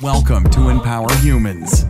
Welcome to Empower Humans.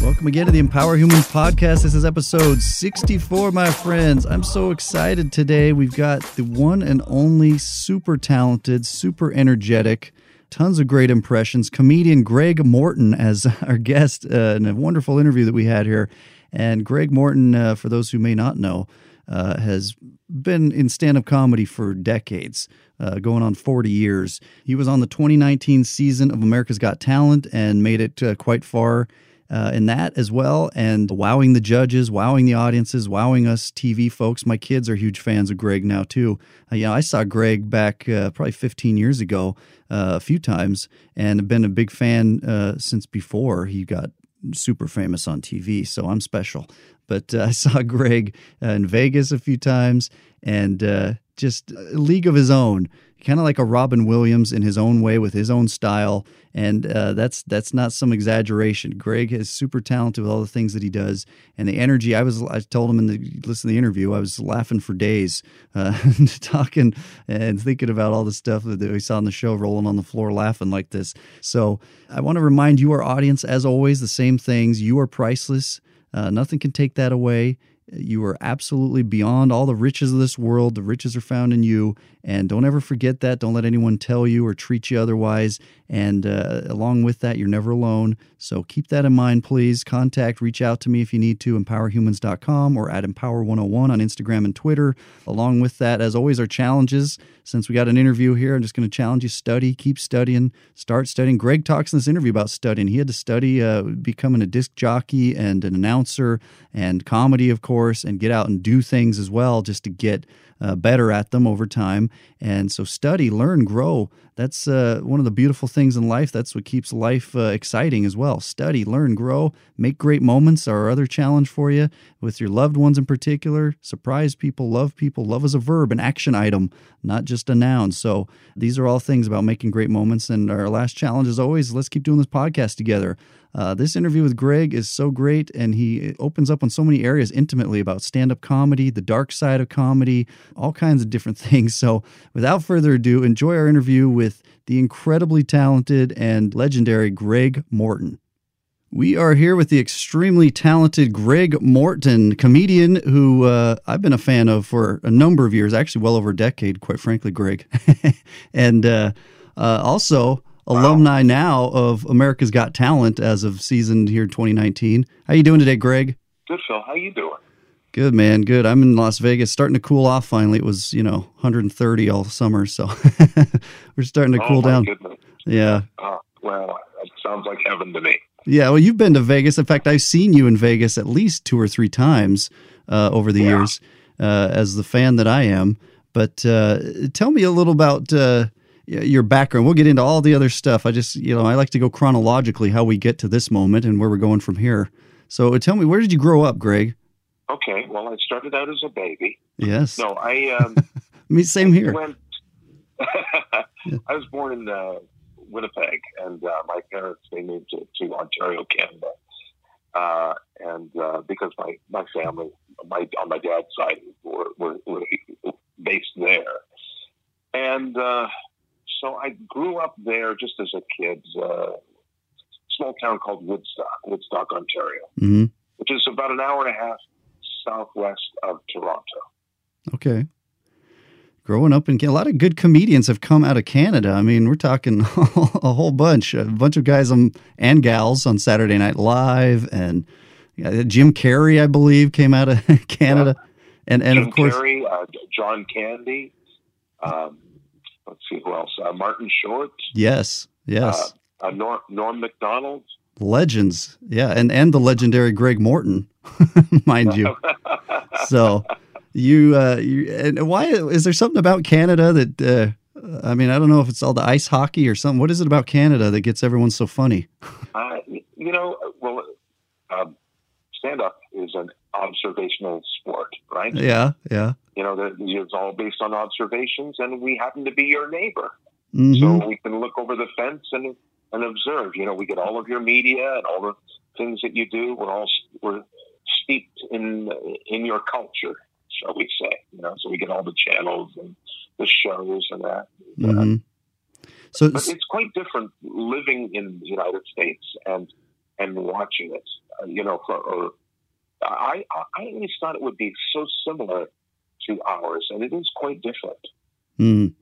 Welcome again to the Empower Humans podcast. This is episode 64, my friends. I'm so excited today. We've got the one and only super talented, super energetic, tons of great impressions, comedian Greg Morton as our guest uh, in a wonderful interview that we had here. And Greg Morton, uh, for those who may not know, uh, has been in stand up comedy for decades, uh, going on 40 years. He was on the 2019 season of America's Got Talent and made it uh, quite far. Uh, in that as well, and wowing the judges, wowing the audiences, wowing us TV folks. My kids are huge fans of Greg now too. Uh, know, I saw Greg back uh, probably 15 years ago a few times, and have been a big fan since before he got super famous on TV. So I'm special. But uh, I saw Greg uh, in Vegas a few times and uh, just a league of his own, kind of like a Robin Williams in his own way with his own style. And uh, that's that's not some exaggeration. Greg is super talented with all the things that he does and the energy. I was I told him in the listen to the interview, I was laughing for days, uh, talking and thinking about all the stuff that we saw on the show, rolling on the floor laughing like this. So I want to remind you, our audience, as always, the same things. You are priceless. Uh, nothing can take that away. You are absolutely beyond all the riches of this world. The riches are found in you. And don't ever forget that. Don't let anyone tell you or treat you otherwise. And uh, along with that, you're never alone. So keep that in mind, please. Contact, reach out to me if you need to, empowerhumans.com or at empower101 on Instagram and Twitter. Along with that, as always, our challenges. Since we got an interview here, I'm just going to challenge you study, keep studying, start studying. Greg talks in this interview about studying. He had to study uh, becoming a disc jockey and an announcer and comedy, of course, and get out and do things as well just to get uh, better at them over time. And so, study, learn, grow. That's uh, one of the beautiful things in life. That's what keeps life uh, exciting as well. Study, learn, grow, make great moments. Our other challenge for you with your loved ones in particular surprise people, love people. Love is a verb, an action item, not just a noun. So, these are all things about making great moments. And our last challenge is always let's keep doing this podcast together. Uh, this interview with Greg is so great, and he opens up on so many areas intimately about stand up comedy, the dark side of comedy, all kinds of different things. So, without further ado, enjoy our interview with the incredibly talented and legendary Greg Morton. We are here with the extremely talented Greg Morton, comedian who uh, I've been a fan of for a number of years, actually, well over a decade, quite frankly, Greg. and uh, uh, also, alumni now of America's Got Talent as of season here 2019. How you doing today, Greg? Good, Phil. How you doing? Good, man. Good. I'm in Las Vegas, starting to cool off finally. It was, you know, 130 all summer, so we're starting to oh, cool down. Goodness. Yeah. Oh, well, that sounds like heaven to me. Yeah, well, you've been to Vegas. In fact, I've seen you in Vegas at least two or three times uh, over the Yeah. years uh, as the fan that I am. But uh, tell me a little about uh, your background. We'll get into all the other stuff. I just, you know, I like to go chronologically how we get to this moment and where we're going from here. So tell me, where did you grow up, Greg? Okay, well, I started out as a baby. Yes. No, I um, Me, same here. went. I was born in uh, Winnipeg, and uh, my parents they moved to, to Ontario, Canada, uh, and uh, because my my family, my on my dad's side, were, were, were based there, and uh, so I grew up there just as a kid. Uh, small town called Woodstock, Woodstock, Ontario, hmm which is about an hour and a half southwest of Toronto. Okay. Growing up in a lot of good comedians have come out of Canada. I mean, we're talking a whole bunch, a bunch of guys and gals on Saturday Night Live, and yeah, Jim Carrey, I believe, came out of Canada, and and Jim of course, Carrey, uh, John Candy. Um, let's see who else. Uh, Martin Short, yes, yes, uh, Norm, Norm Macdonald. legends, yeah, and and the legendary Greg Morton, mind you. So you, uh, you, and why is there something about Canada that? Uh, I mean, I don't know if it's all the ice hockey or something. What is it about Canada that gets everyone so funny? Uh, you know, well, um, stand up is an observational sport, right? Yeah, yeah. You know, it's all based on observations, and we happen to be your neighbor. hmm So we can look over the fence and and observe. You know, we get all of your media and all the things that you do. We're all we're steeped in in your culture, shall we say? You know, so we get all the channels and the shows and that. hmm So but it's quite different living in the United States and and watching it. Uh, you know, for, or I I always thought it would be so similar to ours, and it is quite different. Mm.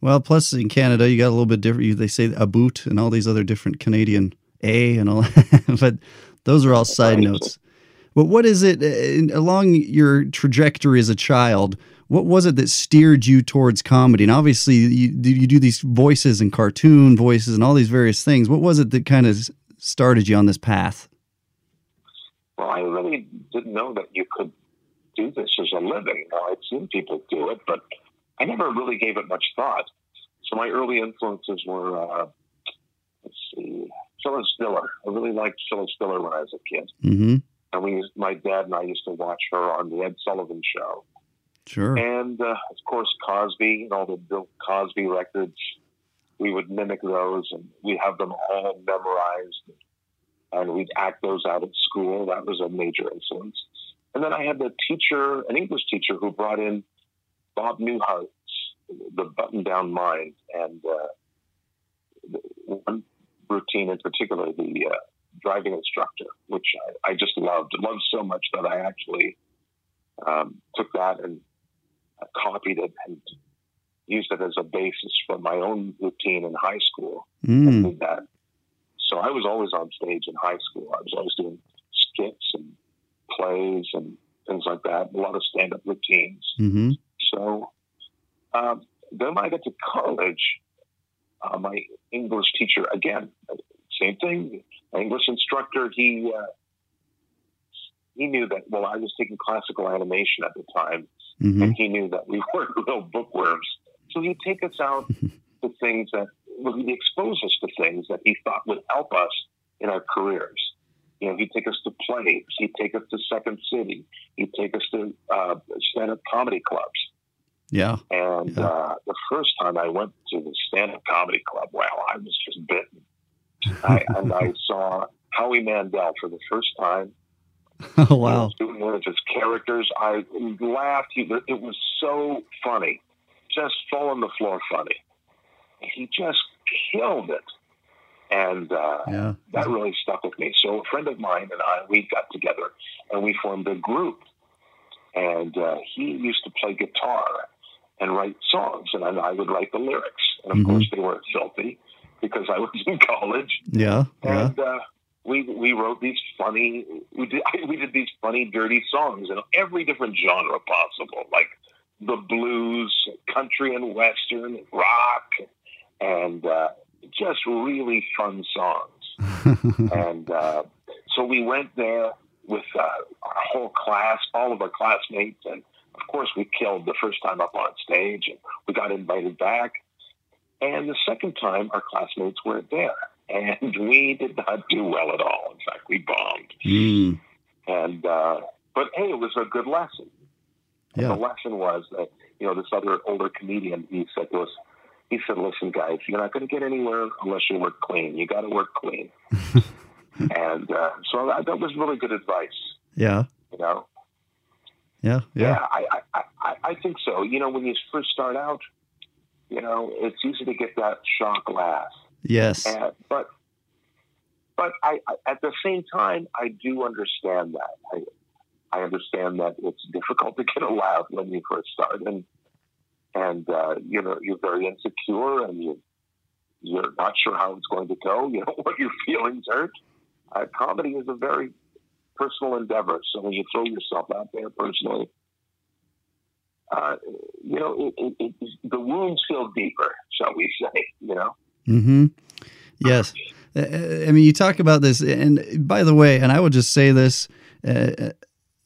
Well, plus in Canada, you got a little bit different. They say a boot and all these other different Canadian a and all, but those are all side notes. But what is it uh, along your trajectory as a child? What was it that steered you towards comedy? And obviously, you, you do these voices and cartoon voices and all these various things. What was it that kind of started you on this path? Well, I really didn't know that you could do this as a living. Now, I'd seen people do it, but I never really gave it much thought. So my early influences were, uh, let's see, Phyllis Diller. I really liked Phyllis Diller when I was a kid. Mm-hmm. And we, my dad and I used to watch her on the Ed Sullivan Show. Sure. And uh, of course, Cosby and all the Bill Cosby records. We would mimic those, and we have them all memorized, and we'd act those out at school. That was a major influence. And then I had the teacher, an English teacher, who brought in Bob Newhart's The Button Down Mind, and uh, one routine in particular, the uh, driving instructor, which I, I, just loved, loved so much that I actually um, took that and uh, copied it and used it as a basis for my own routine in high school. Mm. did that. So I was always on stage in high school. I was always doing skits and plays and things like that. A lot of stand-up routines. Mm-hmm. So um, then I got to college. Uh, my English teacher, again, same thing. My English instructor, he uh, he knew that. Well, I was taking classical animation at the time, mm-hmm. and he knew that we weren't real bookworms. So he'd take us out to things that would well, expose us to things that he thought would help us in our careers. You know, he'd take us to plays. He'd take us to Second City. He'd take us to uh, stand-up comedy clubs. Yeah. And yeah. Uh, the first time I went to the stand-up comedy club, well, I was just bitten. I, and I saw Howie Mandel for the first time. Oh wow! Doing one of his characters, I laughed. He, it was so funny, just fall on the floor funny. He just killed it, and uh, yeah. that really stuck with me. So a friend of mine and I, we got together and we formed a group. And uh, he used to play guitar and write songs, and I would write the lyrics. And of mm-hmm. course, they weren't filthy because I was in college. Yeah, and yeah. Uh, we we wrote these funny we did we did these funny dirty songs in every different genre possible, like the blues, country and western, rock, and uh, just really fun songs. and uh, so we went there with uh, our whole class, all of our classmates, and of course we killed the first time up on stage, and we got invited back. And the second time, our classmates weren't there, and we did not do well at all. In fact, we bombed. Mm. And uh, but hey, it was a good lesson. Yeah. The lesson was that you know this other older comedian he said to us, he said, "Listen, guys, you're not going to get anywhere unless you work clean. You got to work clean." and uh, so that, that, was really good advice. Yeah. You know. Yeah. Yeah. yeah I, I, I, I think so. You know, when you first start out, you know, it's easy to get that shock laugh. Yes. And, but but I, I, at the same time, I do understand that. I, I understand that it's difficult to get a laugh when you first start, and and uh, you know you're very insecure, and you you're not sure how it's going to go. You know what your feelings hurt. Uh, comedy is a very personal endeavor, so when you throw yourself out there personally, uh, you know, it, it, it, the wounds feel deeper, shall we say? You know. Hmm. Yes. I mean, you talk about this, and by the way, and I will just say this: uh,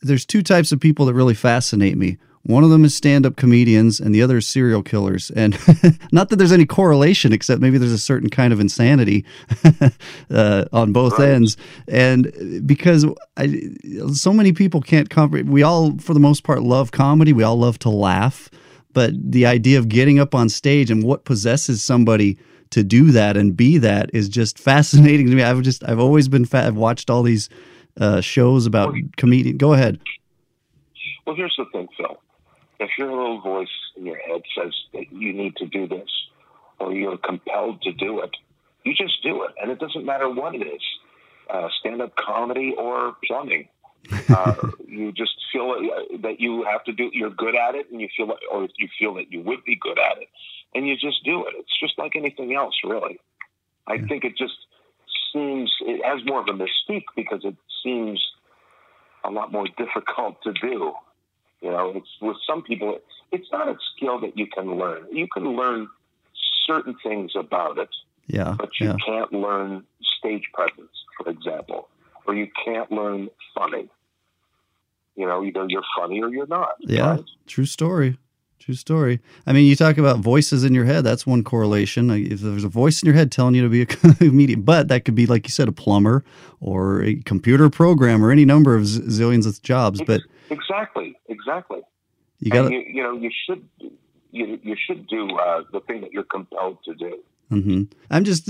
there's two types of people that really fascinate me. One of them is stand-up comedians, and the other is serial killers. And not that there's any correlation, except maybe there's a certain kind of insanity uh, on both right. ends. And because I, so many people can't comprehend, we all, for the most part, love comedy. We all love to laugh, but the idea of getting up on stage and what possesses somebody to do that and be that is just fascinating to me. I've just, I've always been, fa- I've watched all these uh, shows about comedian. Go ahead. Well, here's the thing, Phil if your little voice in your head says that you need to do this, or you're compelled to do it, you just do it, and it doesn't matter what it is, uh, stand-up comedy or plumbing. uh, you just feel that you have to do. You're good at it, and you feel, like, or you feel that you would be good at it, and you just do it. It's just like anything else, really. I Yeah. think it just seems it has more of a mystique because it seems a lot more difficult to do. You know, it's with some people, it's not a skill that you can learn. You can learn certain things about it, Yeah. but you Yeah. can't learn stage presence, for example, or you can't learn funny. You know, either you're funny or you're not. Yeah. right? True story. True story. I mean, you talk about voices in your head. That's one correlation. If there's a voice in your head telling you to be a comedian, but that could be, like you said, a plumber or a computer programmer, any number of z- zillions of jobs. But Exactly, exactly. you got you, you know, you should you, you should do uh, the thing that you're compelled to do. hmm I'm just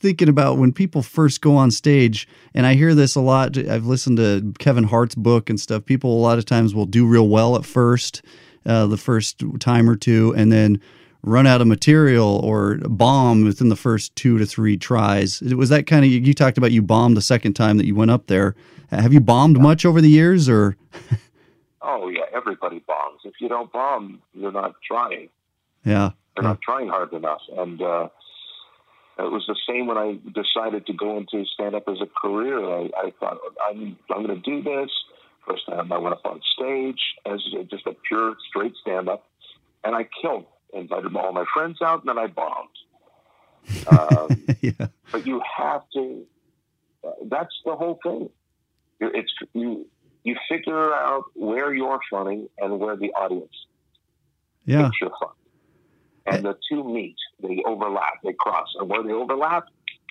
thinking about when people first go on stage, and I hear this a lot. I've listened to Kevin Hart's book and stuff. People a lot of times will do real well at first, uh, the first time or two, and then run out of material or bomb within the first two to three tries. Was that kind of you talked about? You bombed the second time that you went up there. Have you bombed much over the years, or Oh yeah, everybody bombs. If you don't bomb, you're not trying. yeah, You're not trying hard enough. And uh, it was the same when I decided to go into stand up as a career. I, I thought I'm I'm going to do this. First time I went up on stage as just a pure straight stand up, and I killed. Invited all my friends out, and then I bombed. Um, yeah, but you have to. Uh, that's the whole thing. It's you. You figure out where you're funny and where the audience yeah, thinks you're funny, and the two meet. They overlap. They cross, and where they overlap,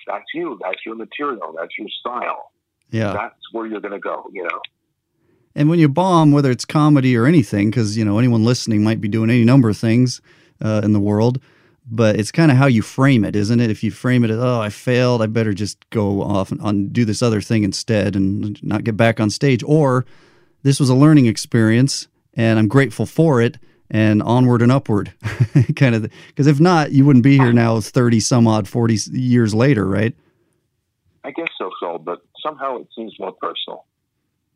that's you. That's your material. That's your style. yeah. That's where you're going to go. You know. And when you bomb, whether it's comedy or anything, because you know anyone listening might be doing any number of things uh, in the world, but it's kind of how you frame it, isn't it? If you frame it as "Oh, I failed. I better just go off and on, do this other thing instead, and not get back on stage," or "This was a learning experience, and I'm grateful for it." And onward and upward, kind of. Because if not, you wouldn't be here now, thirty some odd, forty years later, right? I guess so, so, but somehow it seems more personal.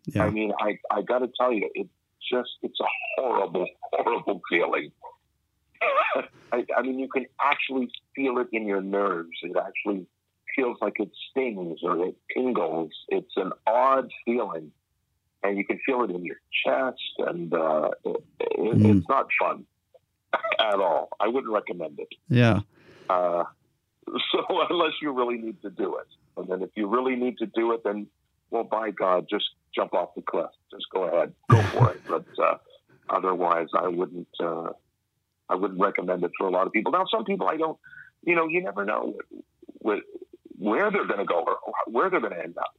Yeah. I mean, I, I got to tell you, it just, it's a horrible, horrible feeling. I, I mean, you can actually feel it in your nerves. It actually feels like it stings or it tingles. It's an odd feeling. And you can feel it in your chest, and uh, it, it, Mm. it's not fun at all. I wouldn't recommend it. Yeah. Uh, so unless you really need to do it, and then if you really need to do it, then well, by God, just jump off the cliff. Just go ahead, go for it. But uh, otherwise, I wouldn't. I wouldn't recommend it for a lot of people. Now, some people I don't. You know, you never know wh- wh- where they're going to go or where they're going to end up.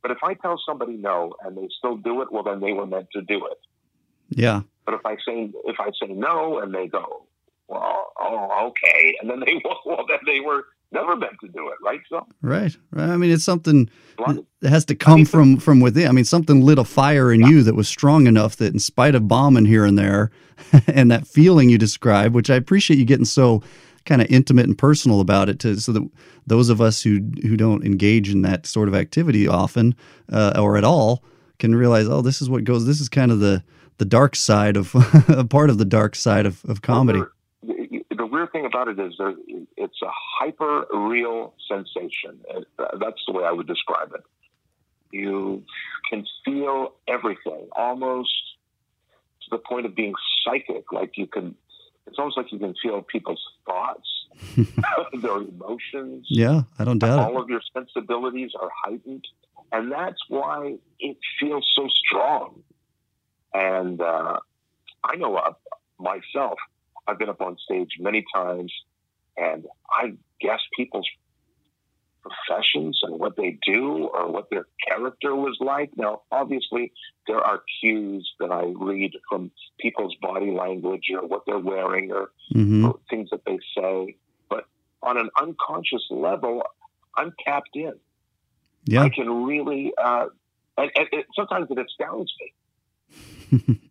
But if I tell somebody no and they still do it, well, then they were meant to do it. Yeah. But if I say if I say no and they go, well, oh, okay, and then they well, then they were never meant to do it, right? So Right. Right. I mean, it's something a lot of- it has to come from from within. I mean, something lit a fire in you that was strong enough that, in spite of bombing here and there, and that feeling you describe, which I appreciate you getting so kind of intimate and personal about it, to so that those of us who who don't engage in that sort of activity often uh, or at all can realize, oh, this is what goes. This is kind of the the dark side of a part of the dark side of, of comedy. Weird thing about it is there, it's a hyper real sensation. It- That's the way I would describe it. You can feel everything, almost to the point of being psychic. Like you can, it's almost like you can feel people's thoughts, their emotions. Yeah, I don't doubt all it. All of your sensibilities are heightened, and that's why it feels so strong. And uh, I know uh, myself, I've been up on stage many times, and I guess people's professions and what they do or what their character was like. Now, obviously, there are cues that I read from people's body language or what they're wearing or hmm or things that they say. But on an unconscious level, I'm tapped in. Yeah. I can really, uh, and, and it, sometimes it astounds me.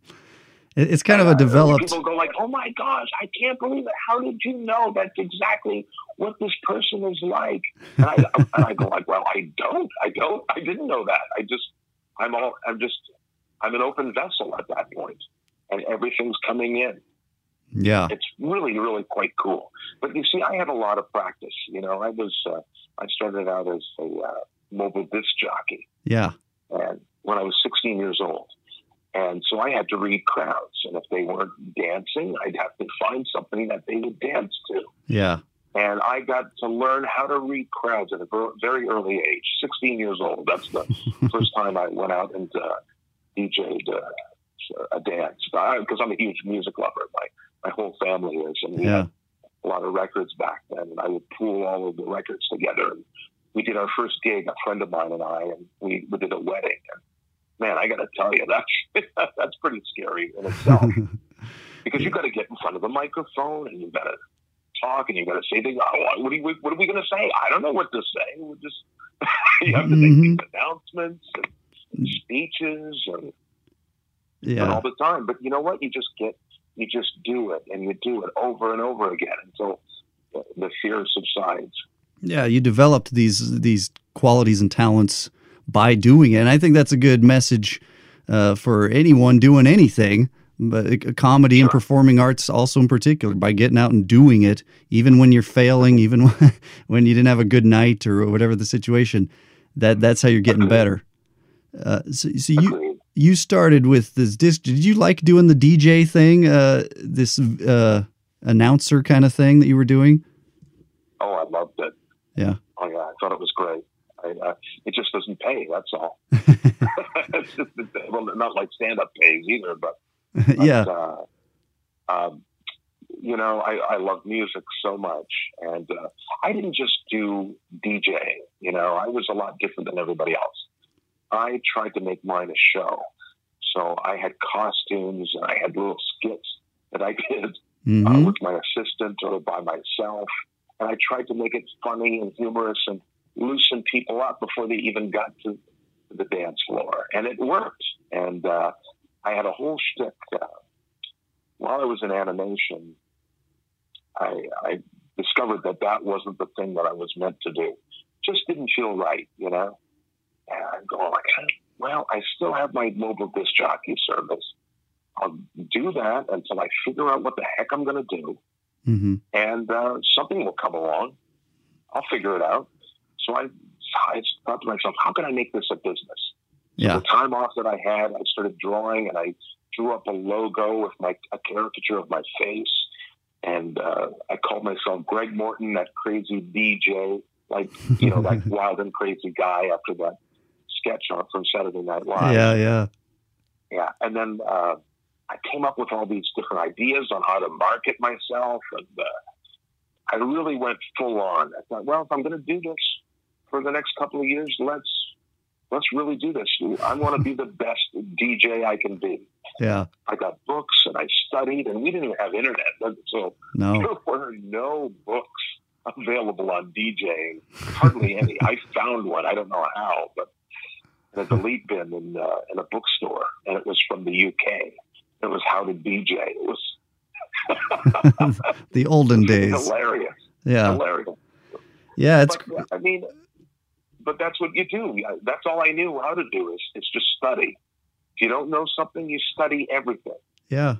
It's kind of a developed. People go like, "Oh my gosh, I can't believe it! How did you know that's exactly what this person is like?" And I, and I go like, "Well, I don't. I don't. I didn't know that. I just, I'm all, I'm just, I'm an open vessel at that point, and everything's coming in. Yeah, it's really, really quite cool. But you see, I had a lot of practice. You know, I was, uh, I started out as a uh, mobile disc jockey. Yeah, and when I was 16 years old and so I had to read crowds. And if they weren't dancing, I'd have to find something that they would dance to. Yeah. And I got to learn how to read crowds at a very early age, 16 years old. That's the first time I went out and uh, DJ'd uh, a dance because I'm a huge music lover. My my whole family is, and we yeah. had a lot of records back then. And I would pool all of the records together. And we did our first gig, a friend of mine and I, and we, we did a wedding. And man, I got to tell you, that's that's pretty scary in itself because you've got to get in front of the microphone and you've got to talk and you've got to say things. Oh, what are we what are we going to say? I don't know what to say. We're just you have to mm-hmm. make these announcements and speeches and, yeah. and all the time. But you know what? You just get you just do it and you do it over and over again until the fear subsides. Yeah, you developed these these qualities and talents by doing it. And I think that's a good message uh, for anyone doing anything, but comedy and performing arts also in particular, by getting out and doing it, even when you're failing, even when you didn't have a good night or whatever the situation. That that's how you're getting better. Uh, so, so you you started with this disc. Did you like doing the DJ thing? Uh, this uh, announcer kind of thing that you were doing? Oh, I loved it. Yeah. Oh yeah, I thought it was great. Uh, it just doesn't pay. That's all. it's just, well, not like stand up pays either, but, but yeah. Uh, um, you know, I, I love music so much, and uh, I didn't just do DJ. You know, I was a lot different than everybody else. I tried to make mine a show, so I had costumes and I had little skits that I did uh, mm-hmm. uh, with my assistant or by myself, and I tried to make it funny and humorous and loosen people up before they even got to the dance floor. And it worked. And uh, I had a whole shtick. Uh, while I was in animation, I, I discovered that that wasn't the thing that I was meant to do. Just didn't feel right, you know? And I'm going like, well, I still have my mobile disc jockey service. I'll do that until I figure out what the heck I'm going to do. Mm-hmm. And uh, something will come along. I'll figure it out. So I, I thought to myself, how can I make this a business? Yeah. So the time off that I had, I started drawing and I drew up a logo with my a caricature of my face. And uh, I called myself Greg Morton, that crazy DJ, like, you know, like wild and crazy guy after that sketch on from Saturday Night Live. Yeah, yeah. Yeah. And then uh, I came up with all these different ideas on how to market myself. And uh, I really went full on. I thought, well, if I'm going to do this, for the next couple of years, let's let's really do this. I want to be the best DJ I can be. Yeah. I got books and I studied, and we didn't even have internet, so no. there were no books available on DJing. Hardly any. I found one. I don't know how, but in a delete bin in uh, in a bookstore, and it was from the UK. It was how to DJ. It was the olden days. Hilarious. Yeah. Hilarious. Yeah, it's. But, I mean, but that's what you do. That's all I knew how to do is, is just study. If you don't know something, you study everything. Yeah.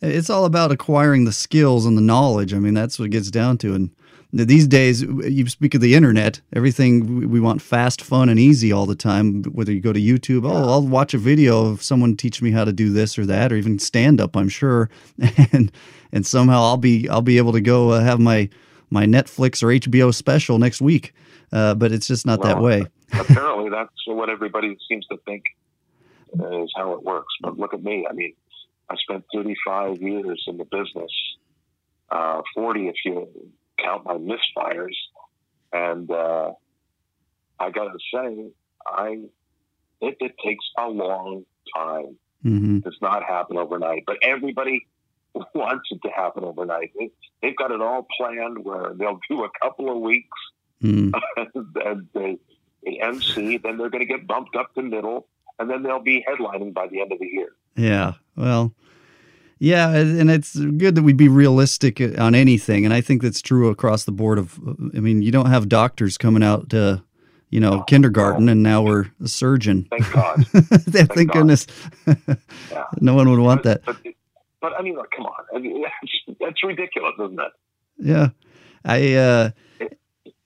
It's all about acquiring the skills and the knowledge. I mean, that's what it gets down to. And these days, you speak of the internet, everything we want fast, fun, and easy all the time. Whether you go to YouTube, oh, I'll watch a video of someone teach me how to do this or that, or even stand up. I'm sure, and and somehow I'll be I'll be able to go uh, have my my Netflix or HBO special next week. Uh, but it's just not well, that way. apparently, that's what everybody seems to think is how it works. But look at me. I mean, I spent 35 years in the business, uh, 40 if you count my misfires, and uh, I got to say, I it, it, takes a long time. Mm-hmm. It does not happen overnight. But everybody wants it to happen overnight. They, they've got it all planned where they'll do a couple of weeks mm. and they, the MC, then they're going to get bumped up to middle, and then they'll be headlining by the end of the year. Yeah. Well, Yeah, and it's good that we'd be realistic on anything, and I think that's true across the board. Of, I mean, you don't have doctors coming out to, you know, kindergarten, and now we're a surgeon. Thank God. thank, thank goodness. yeah. No one would want but, that. But, but, I mean, like, come on, I mean, that's, that's ridiculous, isn't it? Yeah, I. uh it,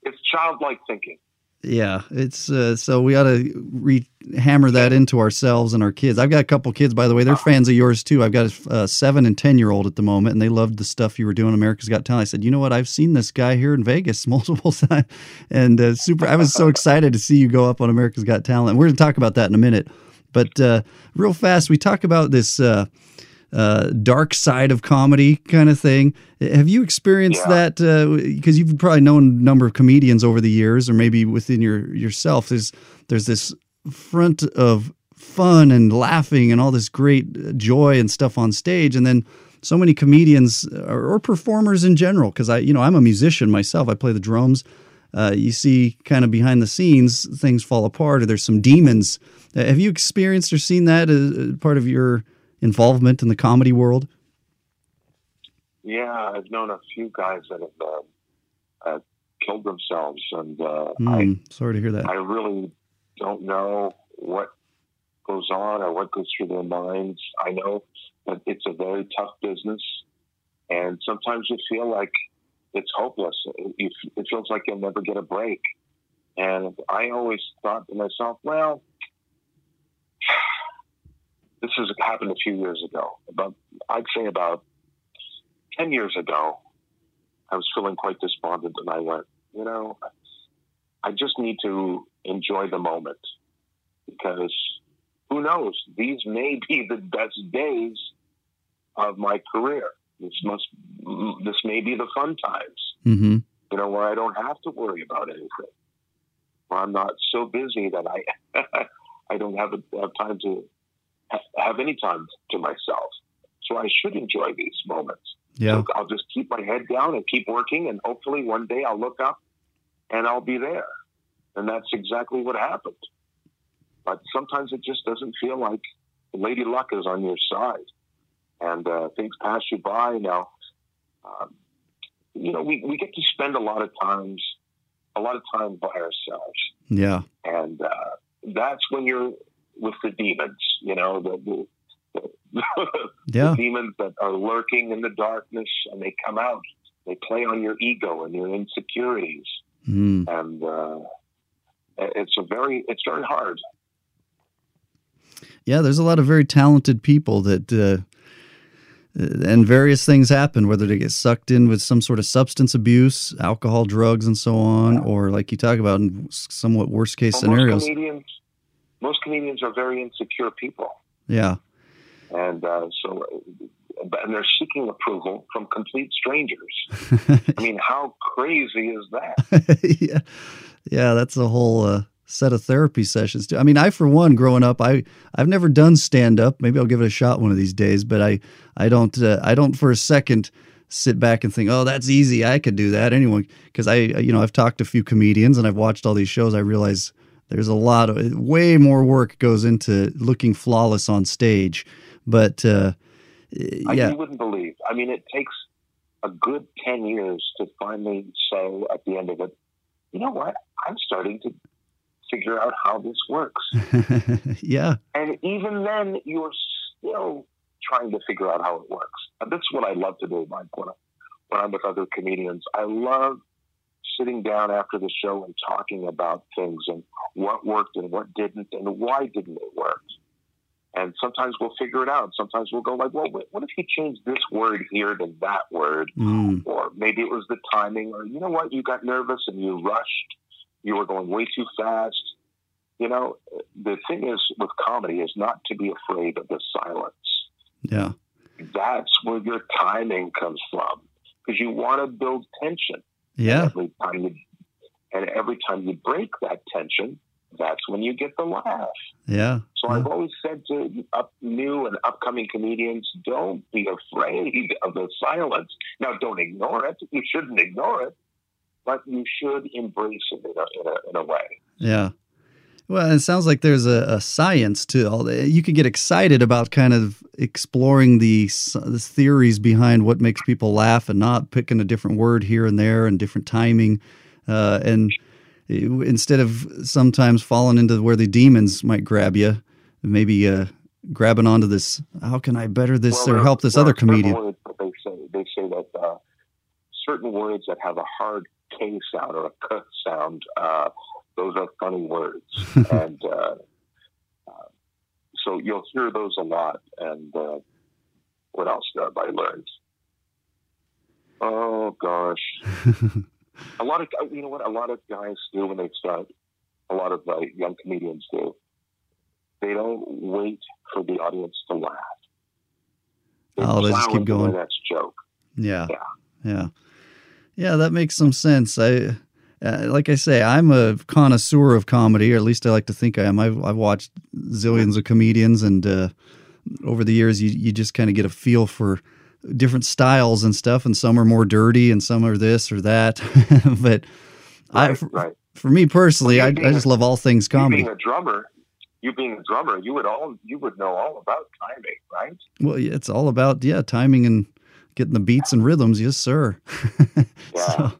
It's childlike thinking. Yeah, it's uh, so we ought to re- hammer that into ourselves and our kids. I've got a couple kids, by the way. They're fans of yours too. I've got a uh, seven and ten year old at the moment, and they loved the stuff you were doing. America's Got Talent. I said, you know what? I've seen this guy here in Vegas multiple times, and uh, super. I was so excited to see you go up on America's Got Talent. We're going to talk about that in a minute, but uh, real fast, we talk about this uh, uh, dark side of comedy kind of thing. Have you experienced Yeah. that? Because you've probably known a number of comedians over the years, or maybe within your yourself. There's there's this front of fun and laughing and all this great uh, joy and stuff on stage, and then so many comedians or, or performers in general. Because I, you know, I'm a musician myself. I play the drums. Uh, you see, kind of behind the scenes, things fall apart, or there's some demons. Uh, have you experienced or seen that as part of your involvement in the comedy world? Yeah, I've known a few guys that have uh, uh, killed themselves, and uh, Hmm, sorry to hear that. I I really don't know what goes on or what goes through their minds. I know that it's a very tough business, and sometimes you feel like it's hopeless. It, it feels like you'll never get a break. And I always thought to myself, well, this has happened a few years ago. About I'd say about ten years ago, I was feeling quite despondent, and I went, you know, I just need to enjoy the moment because who knows? These may be the best days of my career. This must, this may be the fun times. hmm You know, where I don't have to worry about anything. Where I'm not so busy that I, I don't have, a, have time to have any time to myself. So I should enjoy these moments. Yeah. So I'll just keep my head down and keep working, and hopefully one day I'll look up and I'll be there. And that's exactly what happened. But sometimes it just doesn't feel like Lady Luck is on your side, and uh, things pass you by. Now, um, you know, we, we get to spend a lot of times, a lot of time by ourselves Yeah. and uh, that's when you're with the demons. You know, the, the, the, Yeah. the demons that are lurking in the darkness, and they come out. They play on your ego and your insecurities, Mm. and uh, it's a very, it's very hard. Yeah, there's a lot of very talented people that, uh, and various things happen, whether they get sucked in with some sort of substance abuse, alcohol, drugs, and so on, or like you talk about in somewhat worst case scenarios. Comedians, most comedians are very insecure people, Yeah. and uh, so, and they're seeking approval from complete strangers. I mean, how crazy is that? yeah, yeah, that's a whole uh, set of therapy sessions too. I mean, I for one, growing up, I I've never done stand up. Maybe I'll give it a shot one of these days, but I I don't uh, I don't for a second sit back and think, oh, that's easy. I could do that. Anyone, because I you know I've talked to a few comedians and I've watched all these shows. I realize there's a lot of way more work goes into looking flawless on stage, but. uh I, yeah, you wouldn't believe. I mean, it takes a good 10 years to finally say at the end of it, you know what? I'm starting to figure out how this works. yeah, And even then, you're still trying to figure out how it works. And that's what I love to do, Mike, when, I, when I'm with other comedians. I love sitting down after the show and talking about things and what worked and what didn't and why didn't it work. And sometimes we'll figure it out. Sometimes we'll go like, well, what if you change this word here to that word? Mm, Or maybe it was the timing, or you know what, you got nervous and you rushed. You were going way too fast. You know, the thing is with comedy is not to be afraid of the silence. yeah, That's where your timing comes from because you want to build tension. Yeah, Every time you, and every time you break that tension, that's when you get the laugh. yeah. So I've always said to up, new and upcoming comedians, don't be afraid of the silence. Now, don't ignore it. You shouldn't ignore it, but you should embrace it in a, in a, in a way. Yeah. Well, it sounds like there's a, a science to all that. You could get excited about kind of exploring the, the theories behind what makes people laugh and not picking a different word here and there and different timing. Uh, and instead of sometimes falling into where the demons might grab you, maybe uh, grabbing onto this, how can I better this Well, or help this other comedian? words They say, they say that uh, certain words that have a hard K sound or a K sound, uh, those are funny words. and uh, uh, so you'll hear those a lot. And uh, what else have I learned? Oh, gosh. a lot of, you know what, a lot of guys do when they start, a lot of uh, young comedians do. They don't wait for the audience to laugh. Oh, they just keep the going. next joke. Yeah. Yeah. Yeah. Yeah, that makes some sense. I uh, like I say, I'm a connoisseur of comedy, or at least I like to think I am. I've, I've watched zillions of comedians, and uh, over the years, you, you just kind of get a feel for different styles and stuff, and some are more dirty, and some are this or that. but I, for, right. for me personally, I, I just love all things You comedy. being a drummer, you being a drummer, you would all you would know all about timing, right? Well, yeah, it's all about yeah, timing and getting the beats and rhythms. Yes, sir. Yeah. so,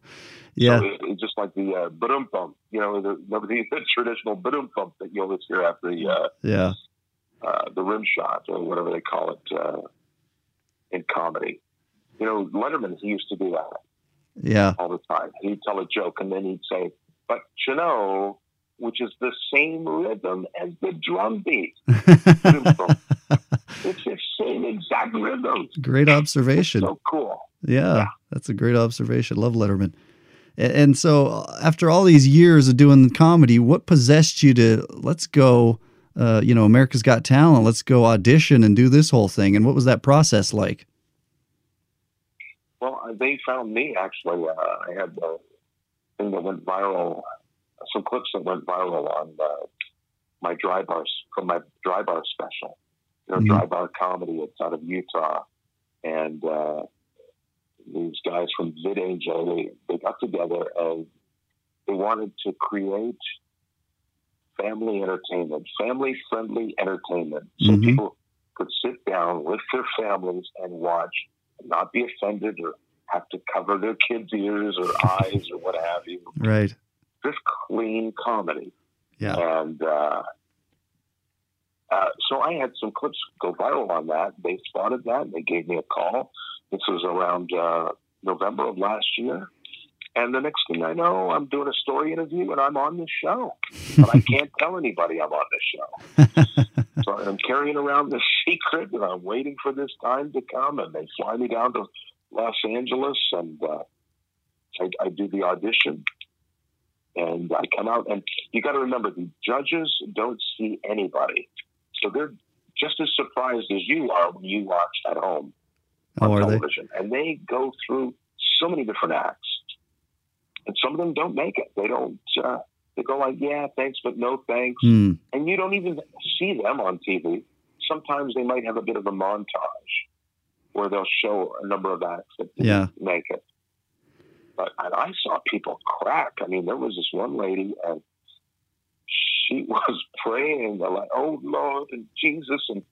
yeah. So it, it's just like the uh, ba bump, you know, the, the, the traditional ba bump that you always hear after the uh, yeah. uh, the rim shot or whatever they call it uh, in comedy. You know, Letterman he used to do that Yeah. all the time. He'd tell a joke and then he'd say, "But you know." Which is the same rhythm as the drum beat. It's the same exact rhythm. Great observation. So cool. Yeah, Yeah. that's a great observation. Love Letterman. And so, uh, after all these years of doing comedy, what possessed you to let's go? Uh, you know, America's Got Talent. Let's go audition and do this whole thing. And what was that process like? Well, uh, they found me actually. Uh, I had a thing that went viral, some clips that went viral on uh, my dry bars from my dry bar special. You know, Mhm. dry bar comedy. It's out of Utah, and uh, these guys from VidAngel they they got together and they wanted to create family entertainment, family friendly entertainment, so Mhm. people could sit down with their families and watch and not be offended or have to cover their kids' ears or eyes or what have you. Right. Just clean comedy. Yeah. And uh, uh, so I had some clips go viral on that. They spotted that and they gave me a call. This was around uh, November of last year. And the next thing I know, I'm doing a story interview and I'm on this show. But I can't tell anybody I'm on this show. So I'm carrying around this secret and I'm waiting for this time to come. And they fly me down to Los Angeles and uh, I, I do the audition. And I come out, and you got to remember the judges don't see anybody. So they're just as surprised as you are when you watch at home on Oh, are they? television. And they go through so many different acts. And some of them don't make it. They don't, uh, they go like, yeah, thanks, but no thanks Hmm. and you don't even see them on TV. Sometimes they might have a bit of a montage where they'll show a number of acts that didn't Yeah. make it. But and I saw people crack. I mean, there was this one lady, and she was praying like, "Oh Lord and Jesus," and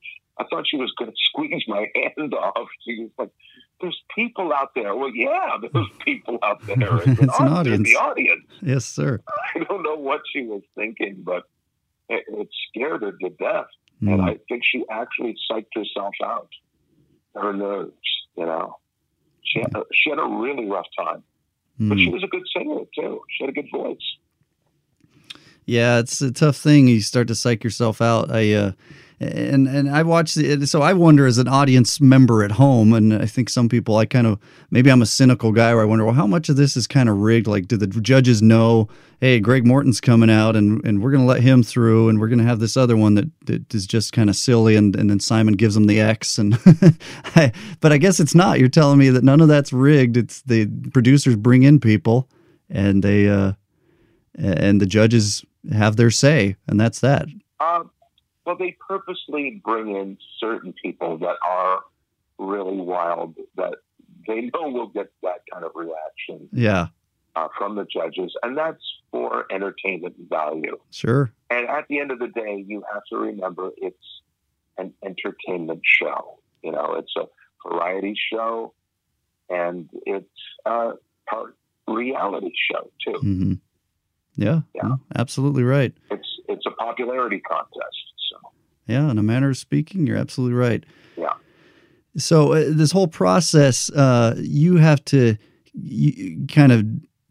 I thought she was going to squeeze my hand off. She was like, "There's people out there." Well, yeah, there's people out there. It's an au- there's audience. The audience. Yes, sir. I don't know what she was thinking, but it, it scared her to death. Hmm. And I think she actually psyched herself out. Her nerves, you know. She had, she had a really rough time. But Hmm. she was a good singer, too. She had a good voice. Yeah, it's a tough thing. You start to psych yourself out. I uh, and and I watch it, so I wonder as an audience member at home, and I think some people I kind of maybe I'm a cynical guy where I wonder, well, how much of this is kind of rigged? Like, do the judges know? Hey, Greg Morton's coming out, and, and we're going to let him through, and we're going to have this other one that, that is just kind of silly, and, and then Simon gives him the X, and I, but I guess it's not. You're telling me that none of that's rigged. It's the producers bring in people, and they uh, and the judges have their say, and that's that. Uh, well, they purposely bring in certain people that are really wild, that they know will get that kind of reaction. Yeah, uh, from the judges, and that's for entertainment value. Sure. And at the end of the day, you have to remember it's an entertainment show. You know, it's a variety show, and it's a part reality show too. hmm Yeah, Yeah. no, absolutely right. It's it's a popularity contest. So Yeah, in a manner of speaking, you're absolutely right. Yeah. So uh, this whole process, uh, you have to you, kind of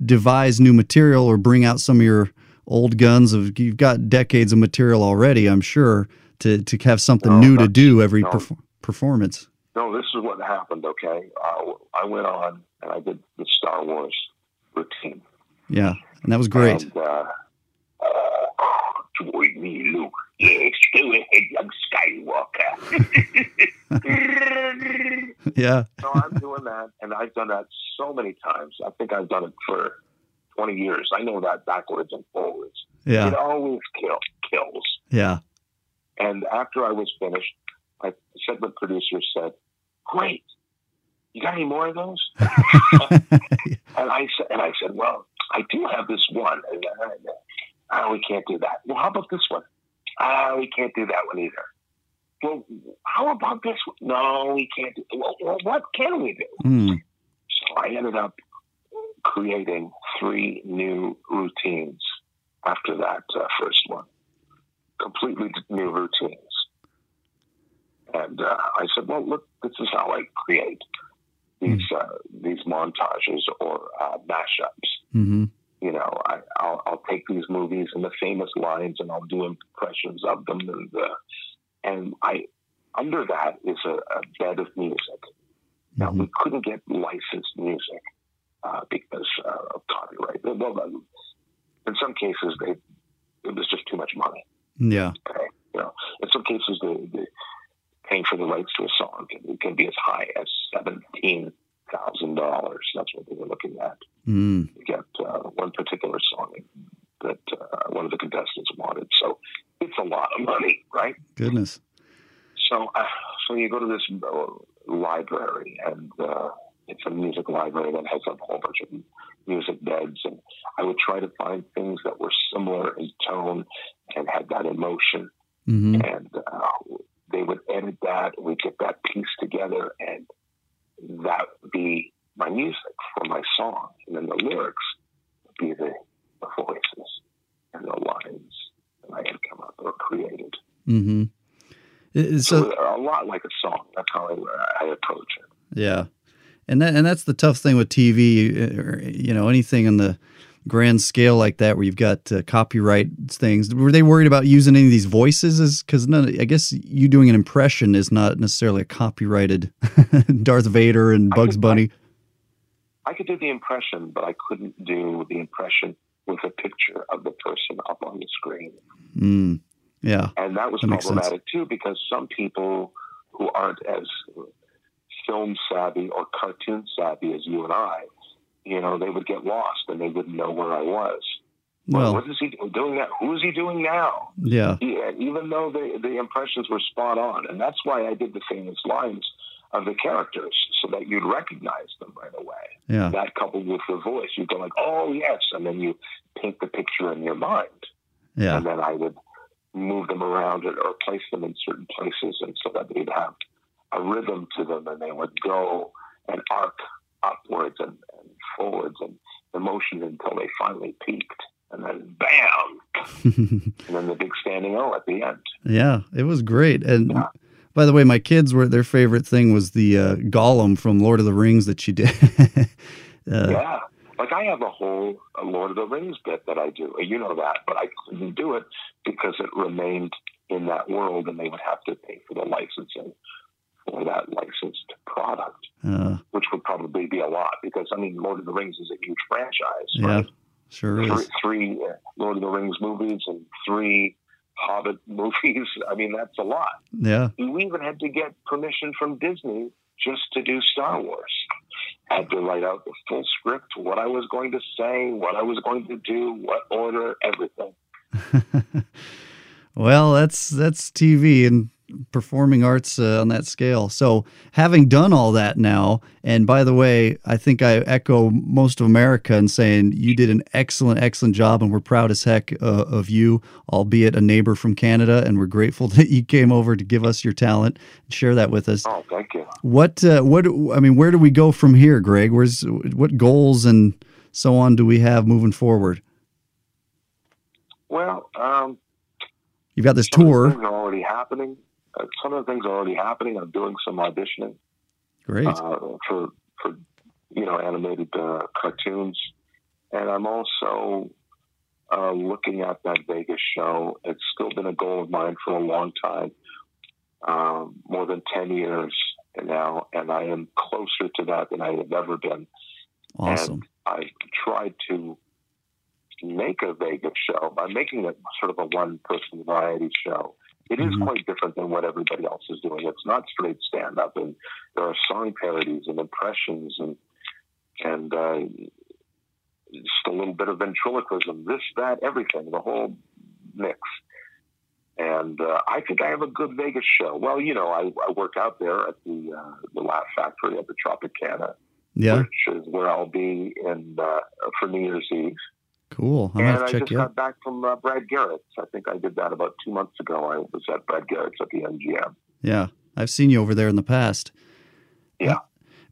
devise new material or bring out some of your old guns. Of you've got decades of material already, I'm sure, to to have something No, new to do every no. perf- performance. no, this is what happened. Okay, uh, I went on and I did the Star Wars routine. Yeah, and that was great. And, uh, join me, Luke. Yes, go ahead, young Skywalker. yeah, so I'm doing that, and I've done that so many times. I think I've done it for 20 years. I know that backwards and forwards. Yeah. It always kill, kills. yeah. And after I was finished, I said the producer said, "Great, you got any more of those?" and I said, and I said, "Well, I do have this one." And uh, oh, we can't do that. Well, how about this one? Ah, we can't do that one either. Well, how about this one? No, we can't do. Well, what can we do? Hmm. So I ended up creating three new routines after that uh, first one, completely new routines. And uh, I said, "Well, look, this is how I create these uh, these montages or uh, mashups. hmm You know, I, I'll, I'll take these movies and the famous lines, and I'll do impressions of them, and uh, and I under that is a, a bed of music. Now, hmm we couldn't get licensed music uh, because uh, of copyright. Well, in some cases, they it was just too much money. Yeah. Okay? You know, in some cases, the, the paying for the rights to a song can, can be as high as seventeen thousand dollars. That's what they were looking at Mm. to get uh, one particular song that uh, one of the contestants wanted. So it's a lot of money, right? Goodness. So, uh, so you go to this uh, library, and uh, it's a music library that has a whole bunch of music beds, and I would try to find things that were similar in tone and had that emotion, hmm and uh, they would edit that, and we'd get that piece together, and that would be my music for my song, and then the lyrics would be the, the voices and the lines that I had come up or created. Mm-hmm. So, So a lot like a song. That's how I, I approach it. yeah, and that and that's the tough thing with TV. Or, you know, anything in the grand scale like that, where you've got uh, copyright things. Were they worried about using any of these voices? Is because. I guess you doing an impression is not necessarily a copyrighted Darth Vader and I Bugs could- Bunny. I could do the impression, but I couldn't do the impression with a picture of the person up on the screen. Mm. Yeah. And that was That problematic too, because some people who aren't as film savvy or cartoon savvy as you and I, you know, they would get lost and they wouldn't know where I was. Well, what is he doing now? Who is he doing now? yeah. Yeah, even though the the impressions were spot on, and that's why I did the famous lines of the characters so that you'd recognize them right away. Yeah. That coupled with the voice, you'd go like, "Oh yes," and then you paint the picture in your mind, Yeah. and then I would move them around or, or place them in certain places, and so that they'd have a rhythm to them, and they would go and arc upwards and forwards and emotion until they finally peaked, and then bam, and then the big standing O at the end. Yeah, it was great. And Yeah. by the way, my kids were their favorite thing was the uh, Gollum from Lord of the Rings that she did. uh, Yeah. Like I have a whole a Lord of the Rings bit that I do. You know that, but I couldn't do it because it remained in that world and they would have to pay for the licensing for that licensed product, uh, probably be a lot because I mean Lord of the Rings is a huge franchise, yeah, right? sure Three, is. three uh, Lord of the Rings movies and three Hobbit movies. I mean that's a lot. Yeah, we even had to get permission from Disney just to do Star Wars. Had to write out the full script, what I was going to say, what I was going to do, what order, everything. well, that's that's TV, and performing arts uh, on that scale. So, having done all that now, and by the way, I think I echo most of America in saying you did an excellent, excellent job, and we're proud as heck uh, of you, albeit a neighbor from Canada, and we're grateful that you came over to give us your talent and share that with us. Oh, thank you. What, uh, what, I mean, where do we go from here, Greg? Where's what goals and so on do we have moving forward? Well, um, you've got this tour. Of the things are already happening. Uh, some of the things are already happening. I'm doing some auditioning. Great. Uh, for for you know animated uh, cartoons, and I'm also uh, looking at that Vegas show. It's still been a goal of mine for a long time, um, more than ten years now, and I am closer to that than I have ever been. Awesome. And I tried to make a Vegas show by making it sort of a one person variety show. It is Mhm. quite different than what everybody else is doing. It's not straight stand up, and there are song parodies and impressions and and uh, just a little bit of ventriloquism, this, that, everything, the whole mix. And uh, I think I have a good Vegas show. Well, you know, I, I work out there at the uh, the Laugh Factory at the Tropicana, Yeah. which is where I'll be in uh, for New Year's Eve. Cool. I'm and I check just you got back from uh, Brad Garrett's. I think I did that about two months ago. I was at Brad Garrett's at the MGM. Yeah, I've seen you over there in the past. Yeah.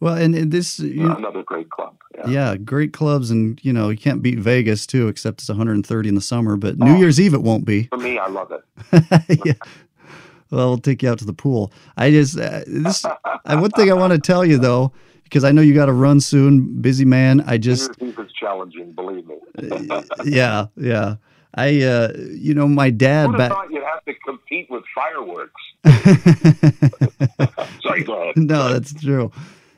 Well, and, and this, you, Another great club. Yeah. yeah, great clubs, and you know you can't beat Vegas too, except it's 130 in the summer. But New Oh. Year's Eve it won't be. For me, I love it. yeah. Well, we'll take you out to the pool. I just uh, this uh, one thing I want to tell you though, because I know you got to run soon, busy man. I just is challenging, believe me. yeah, yeah. I uh, you know my dad have back. thought you'd have to compete with fireworks? Sorry, go ahead. no, that's true.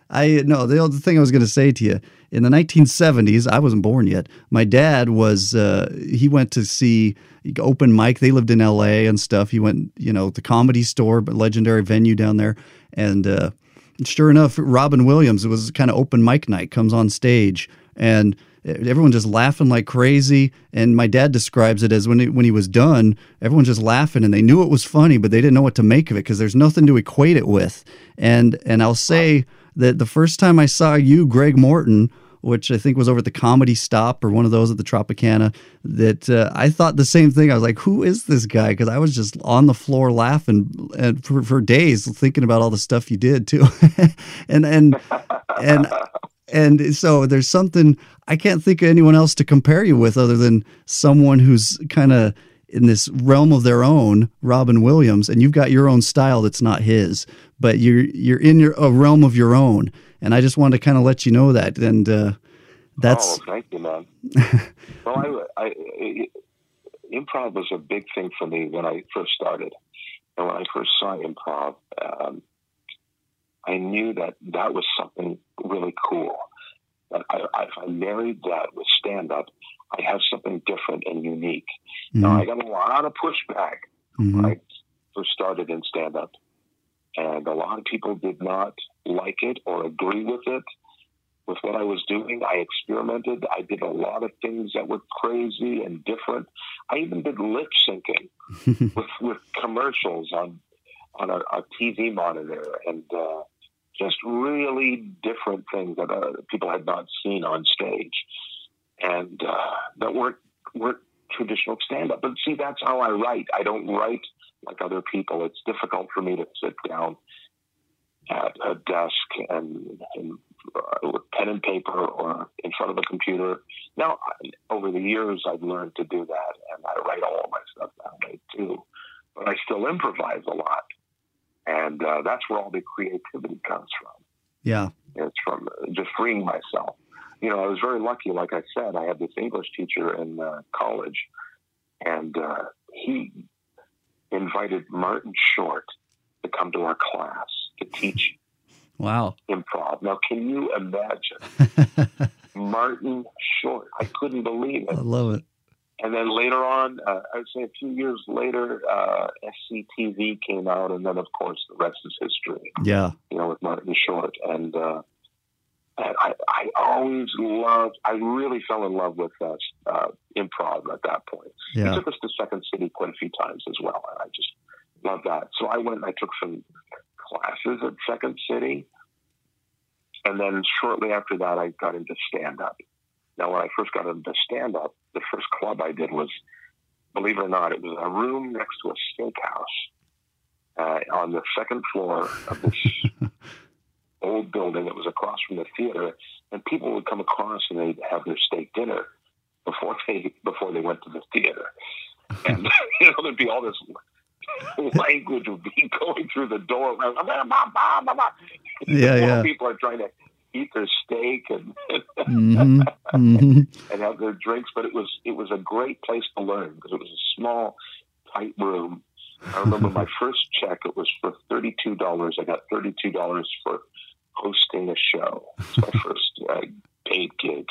I no. The other thing I was going to say to you in the 1970s, I wasn't born yet. My dad was. Uh, he went to see open mic. They lived in L.A. and stuff. He went, you know, the comedy store, but legendary venue down there, and uh, sure enough, Robin Williams. It was kind of open mic night. Comes on stage and. Everyone just laughing like crazy, and my dad describes it as when he, when he was done, everyone just laughing, and they knew it was funny, but they didn't know what to make of it because there's nothing to equate it with. And and I'll say that the first time I saw you, Greg Morton, which I think was over at the Comedy Stop or one of those at the Tropicana, that uh, I thought the same thing. I was like, "Who is this guy?" Because I was just on the floor laughing and for, for days, thinking about all the stuff you did too, and and and and so there's something I can't think of anyone else to compare you with other than someone who's kind of in this realm of their own, Robin Williams, and you've got your own style that's not his, but you're you're in your a realm of your own, and I just wanted to kind of let you know that, and uh, that's Oh, thank you, man. well, I, I, improv was a big thing for me when I first started, and when I first saw improv, um, I knew that that was something really cool. I, I, if I married that with stand up, I have something different and unique. Now, I got a lot of pushback mhm, when I first started in stand up. And a lot of people did not like it or agree with it, with what I was doing. I experimented. I did a lot of things that were crazy and different. I even did lip syncing with, with commercials on on a, a TV monitor and uh, just really different things that uh, people had not seen on stage and uh, that weren't weren't traditional stand up. But see, that's how I write. I don't write like other people. It's difficult for me to sit down at a desk and, and uh, with pen and paper or in front of a computer. Now, I- over the years, I've learned to do that, and I write all of my stuff that way too. But I still improvise a lot, and uh, that's where all the creativity comes from. yeah, It's from just freeing myself. You know, I was very lucky. Like I said, I had this English teacher in uh, college, and uh, he invited Martin Short to come to our class to teach wow, improv. Now, can you imagine Martin Short? I couldn't believe it. I love it. And then later on, uh, I would say a few years later, uh, SCTV came out, and then of course the rest is history Yeah, you know, with Martin Short. And, uh, I, I always loved, I really fell in love with uh, uh, improv at that point. yeah. He took us to Second City quite a few times as well. And I just love that. So I went and I took some classes at Second City. And then shortly after that, I got into stand up. Now, when I first got into stand up, the first club I did was, believe it or not, it was a room next to a steakhouse uh, on the second floor of this old building that was across from the theater. And people would come across and they'd have their steak dinner before they before they went to the theater. And you know, there'd be all this language would be going through the door. Yeah, yeah. People are trying to eat their steak and hmm hmm and have their drinks, but it was it was a great place to learn because it was a small, tight room. I remember my first check; it was for thirty two dollars. I got thirty two dollars for hosting a show. It's my first uh, paid gig,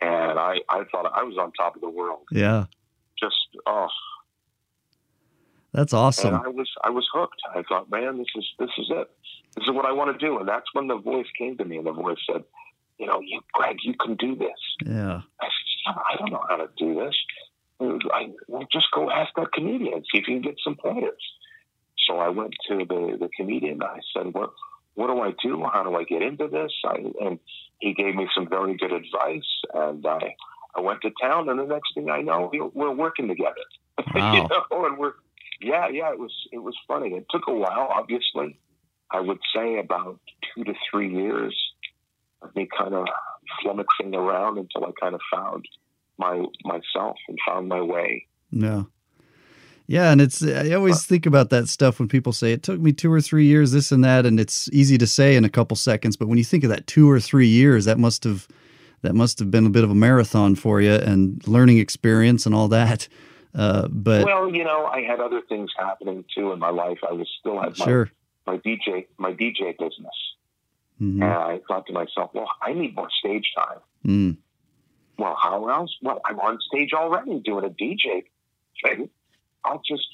and I I thought I was on top of the world. Yeah. Just oh, That's and awesome. I was I was hooked. I thought, man, this is this is it. This is what I want to do. And that's when the voice came to me, and the voice said, you know, you Greg, you can do this. Yeah. I said, I don't know how to do this. I, well, just go ask that comedian, see if you can get some pointers. So I went to the, the comedian. I said, what, what do I do? How do I get into this? I, and he gave me some very good advice. And I, I went to town, and the next thing I know, we- we're working together. Wow. you know, and we're, yeah, yeah, it was, it was funny. It took a while, obviously. I would say about two to three years of me kind of flummoxing around until I kind of found my myself and found my way. Yeah. Yeah, and it's I always think about that stuff when people say it took me 2 or 3 years this and that and it's easy to say in a couple seconds, but when you think of that 2 or 3 years, that must have that must have been a bit of a marathon for you and learning experience and all that. Uh, but well, you know, I had other things happening too in my life. I was still at my, sure. my DJ my DJ business, Mhm. and I thought to myself, well, I need more stage time. Mm. Well, how else? Well, I'm on stage already doing a DJ thing. I'll just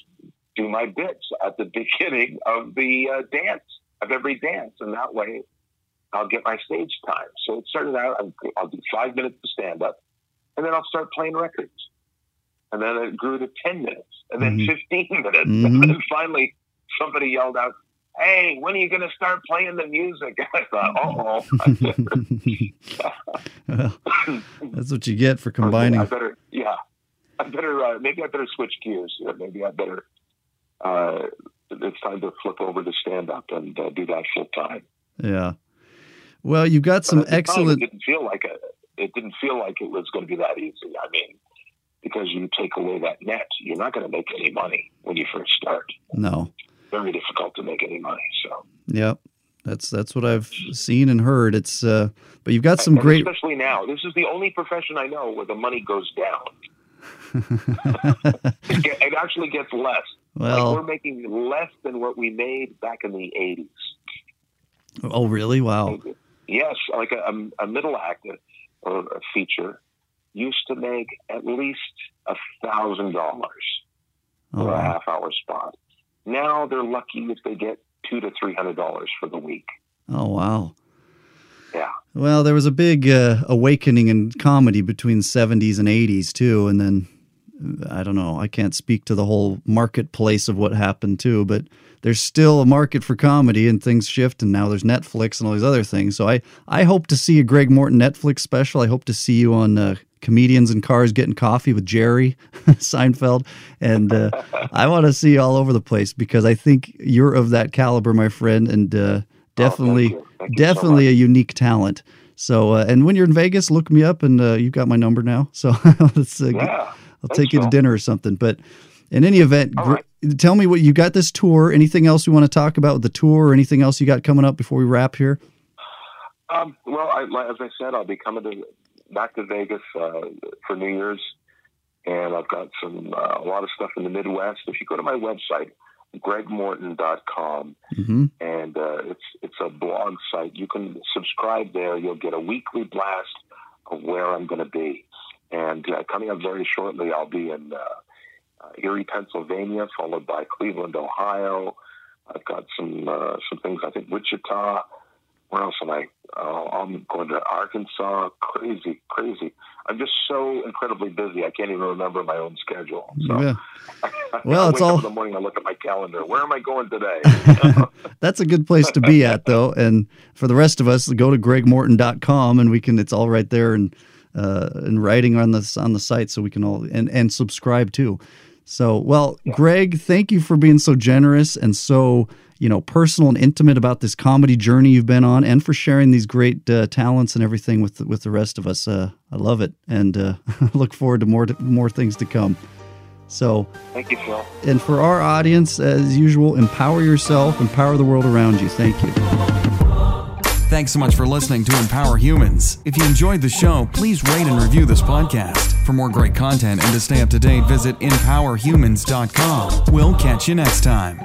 do my bits at the beginning of the uh, dance of every dance, and that way I'll get my stage time. So it started out. I'll, I'll do five minutes of stand up, and then I'll start playing records, and then it grew to ten minutes, and then Mhm. fifteen minutes, Mhm. and then finally somebody yelled out. Hey, when are you going to start playing the music? I thought, uh oh. well, that's what you get for combining. I better, yeah, I better. Uh, maybe I better switch gears. Maybe I better. Uh, it's time to flip over to stand up and uh, do that full time. Yeah. Well, you've got some But at the time, excellent. It didn't feel like a, It didn't feel like it was going to be that easy. I mean, because you take away that net, you're not going to make any money when you first start. No. Very difficult to make any money. So, Yep. That's that's what I've seen and heard. It's uh, but you've got some And great. especially now. This is the only profession I know where the money goes down. It, get, it actually gets less. like we're making less than what we made back in the 80s. oh really? Wow. Yes, like a, a- a middle act or a feature used to make at least a thousand dollars Oh, for a half hour spot. Now they're lucky if they get two to three hundred dollars for the week. oh wow. Yeah. Well, there was a big uh, awakening in comedy between the 70s and 80s too, and then I don't know. I can't speak to the whole marketplace of what happened too, but there's still a market for comedy, and things shift, and now there's Netflix and all these other things. So I I hope to see a Greg Morton Netflix special. I hope to see you on. Uh, Comedians in cars getting coffee with Jerry Seinfeld, and uh, I want to see you all over the place because I think you're of that caliber, my friend, and uh, definitely, Oh, thank you. Thank you definitely much. a unique talent. So, uh, and when you're in Vegas, look me up, and uh, you've got my number now. So let's uh, get- I'll take you to dinner or something. But in any event, gr- right. tell me what you got this tour. Anything else you want to talk about with the tour, or anything else you got coming up before we wrap here? Um, well, I, as I said, I'll be coming to back to Vegas uh, for New Year's, and I've got some uh, a lot of stuff in the Midwest. If you go to my website, gregmorton.com, hmm and uh, it's it's a blog site. You can subscribe there. You'll get a weekly blast of where I'm going to be. And uh, coming up very shortly, I'll be in uh, uh, Erie, Pennsylvania, followed by Cleveland, Ohio. I've got some uh, some things. I think Wichita. Where else am I? Uh, I'm going to Arkansas. Crazy, crazy. I'm just so incredibly busy. I can't even remember my own schedule. So Yeah. Well, it's all- in the morning. I look at my calendar. Where am I going today? That's a good place to be at, though. And for the rest of us, go to gregmorton.com and we can, it's all right there and, uh, and writing on the, on the site so we can all, and, and subscribe too. So, well, Greg, thank you for being so generous and so, you know, personal and intimate about this comedy journey you've been on and for sharing these great uh, talents and everything with, with the rest of us. Uh, I love it. And uh, look forward to more, more things to come. So, Thank you, Phil. and for our audience, as usual, empower yourself, empower the world around you. Thank you. Thanks so much for listening to Empower Humans. If you enjoyed the show, please rate and review this podcast. For more great content and to stay up to date, visit empowerhumans.com. We'll catch you next time.